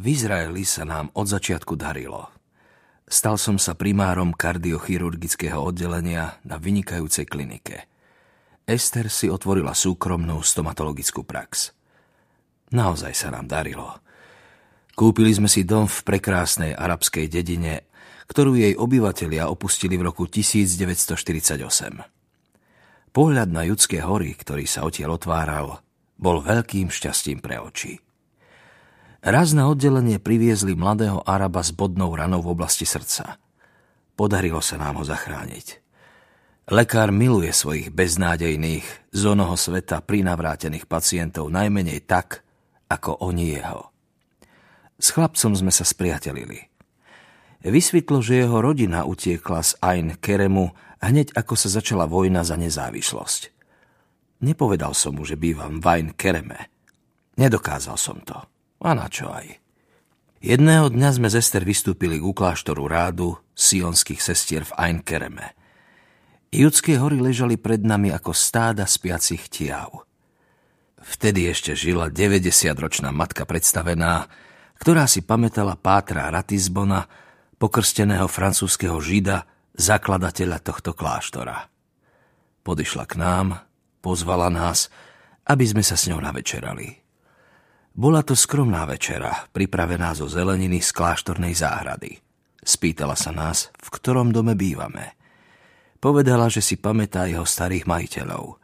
V Izraeli sa nám od začiatku darilo. Stal som sa primárom kardiochirurgického oddelenia na vynikajúcej klinike. Ester si otvorila súkromnú stomatologickú prax. Naozaj sa nám darilo. Kúpili sme si dom v prekrásnej arabskej dedine, ktorú jej obyvatelia opustili v roku 1948. Pohľad na judské hory, ktorý sa odtiaľ otváral, bol veľkým šťastím pre oči. Raz na oddelenie priviezli mladého Araba s bodnou ranou v oblasti srdca. Podarilo sa nám ho zachrániť. Lekár miluje svojich beznádejných, z onoho sveta prinavrátených pacientov najmenej tak, ako oni jeho. S chlapcom sme sa spriatelili. Vysvetlo, že jeho rodina utiekla z Ain Keremu hneď ako sa začala vojna za nezávislosť. Nepovedal som mu, že bývam v Ain Kereme. Nedokázal som to. A na čo aj? Jedného dňa sme z Ester vystúpili k kláštoru rádu sionských sestier v Einkereme. Judské hory ležali pred nami ako stáda spiacich tiav. Vtedy ešte žila 90-ročná matka predstavená, ktorá si pamätala Pátra Ratisbona, pokrsteného francúzského žida, zakladateľa tohto kláštora. Podišla k nám, pozvala nás, aby sme sa s ňou navečerali. Bola to skromná večera, pripravená zo zeleniny z kláštornej záhrady. Spýtala sa nás, v ktorom dome bývame. Povedala, že si pamätá jeho starých majiteľov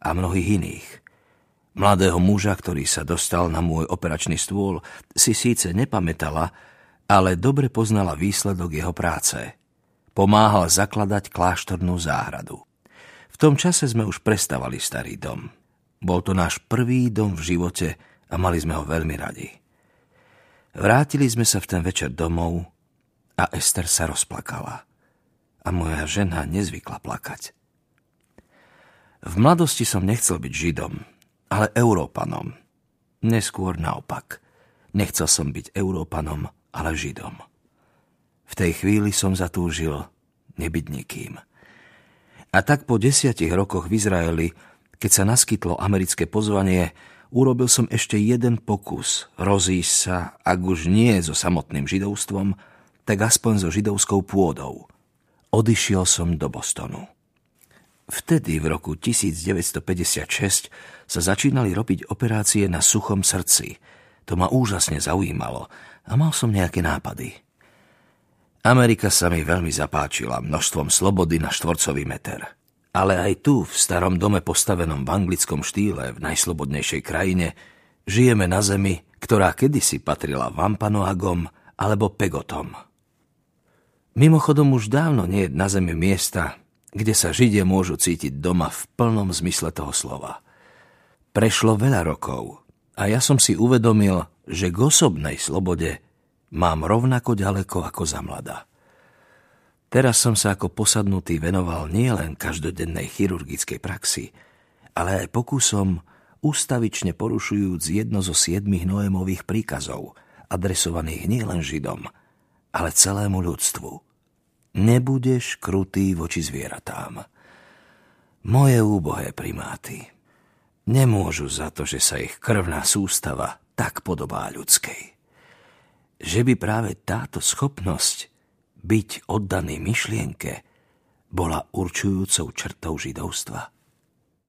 a mnohých iných. Mladého muža, ktorý sa dostal na môj operačný stôl, si síce nepamätala, ale dobre poznala výsledok jeho práce. Pomáhal zakladať kláštornú záhradu. V tom čase sme už prestávali starý dom. Bol to náš prvý dom v živote, a mali sme ho veľmi radi. Vrátili sme sa v ten večer domov a Ester sa rozplakala. A moja žena nezvykla plakať. V mladosti som nechcel byť Židom, ale Európanom. Neskôr naopak. Nechcel som byť Európanom, ale Židom. V tej chvíli som zatúžil nebyť nikým. A tak po desiatich rokoch v Izraeli, keď sa naskytlo americké pozvanie, urobil som ešte jeden pokus rozísť sa, ak už nie so samotným židovstvom, tak aspoň so židovskou pôdou. Odišiel som do Bostonu. Vtedy, v roku 1956, sa začínali robiť operácie na suchom srdci. To ma úžasne zaujímalo a mal som nejaké nápady. Amerika sa mi veľmi zapáčila množstvom slobody na štvorcový meter. Ale aj tu, v starom dome postavenom v anglickom štýle, v najslobodnejšej krajine, žijeme na zemi, ktorá kedysi patrila Vampanoagom alebo Pegotom. Mimochodom už dávno nie je na zemi miesta, kde sa Židia môžu cítiť doma v plnom zmysle toho slova. Prešlo veľa rokov a ja som si uvedomil, že k osobnej slobode mám rovnako ďaleko ako za mladá. Teraz som sa ako posadnutý venoval nielen každodennej chirurgickej praxi, ale aj pokusom ustavične porušujúc jedno zo siedmých Noémových príkazov, adresovaných nielen Židom, ale celému ľudstvu. Nebudeš krutý voči zvieratám. Moje úbohé primáty nemôžu za to, že sa ich krvná sústava tak podobá ľudskej. Že by práve táto schopnosť byť oddaný myšlienke bola určujúcou črtou židovstva.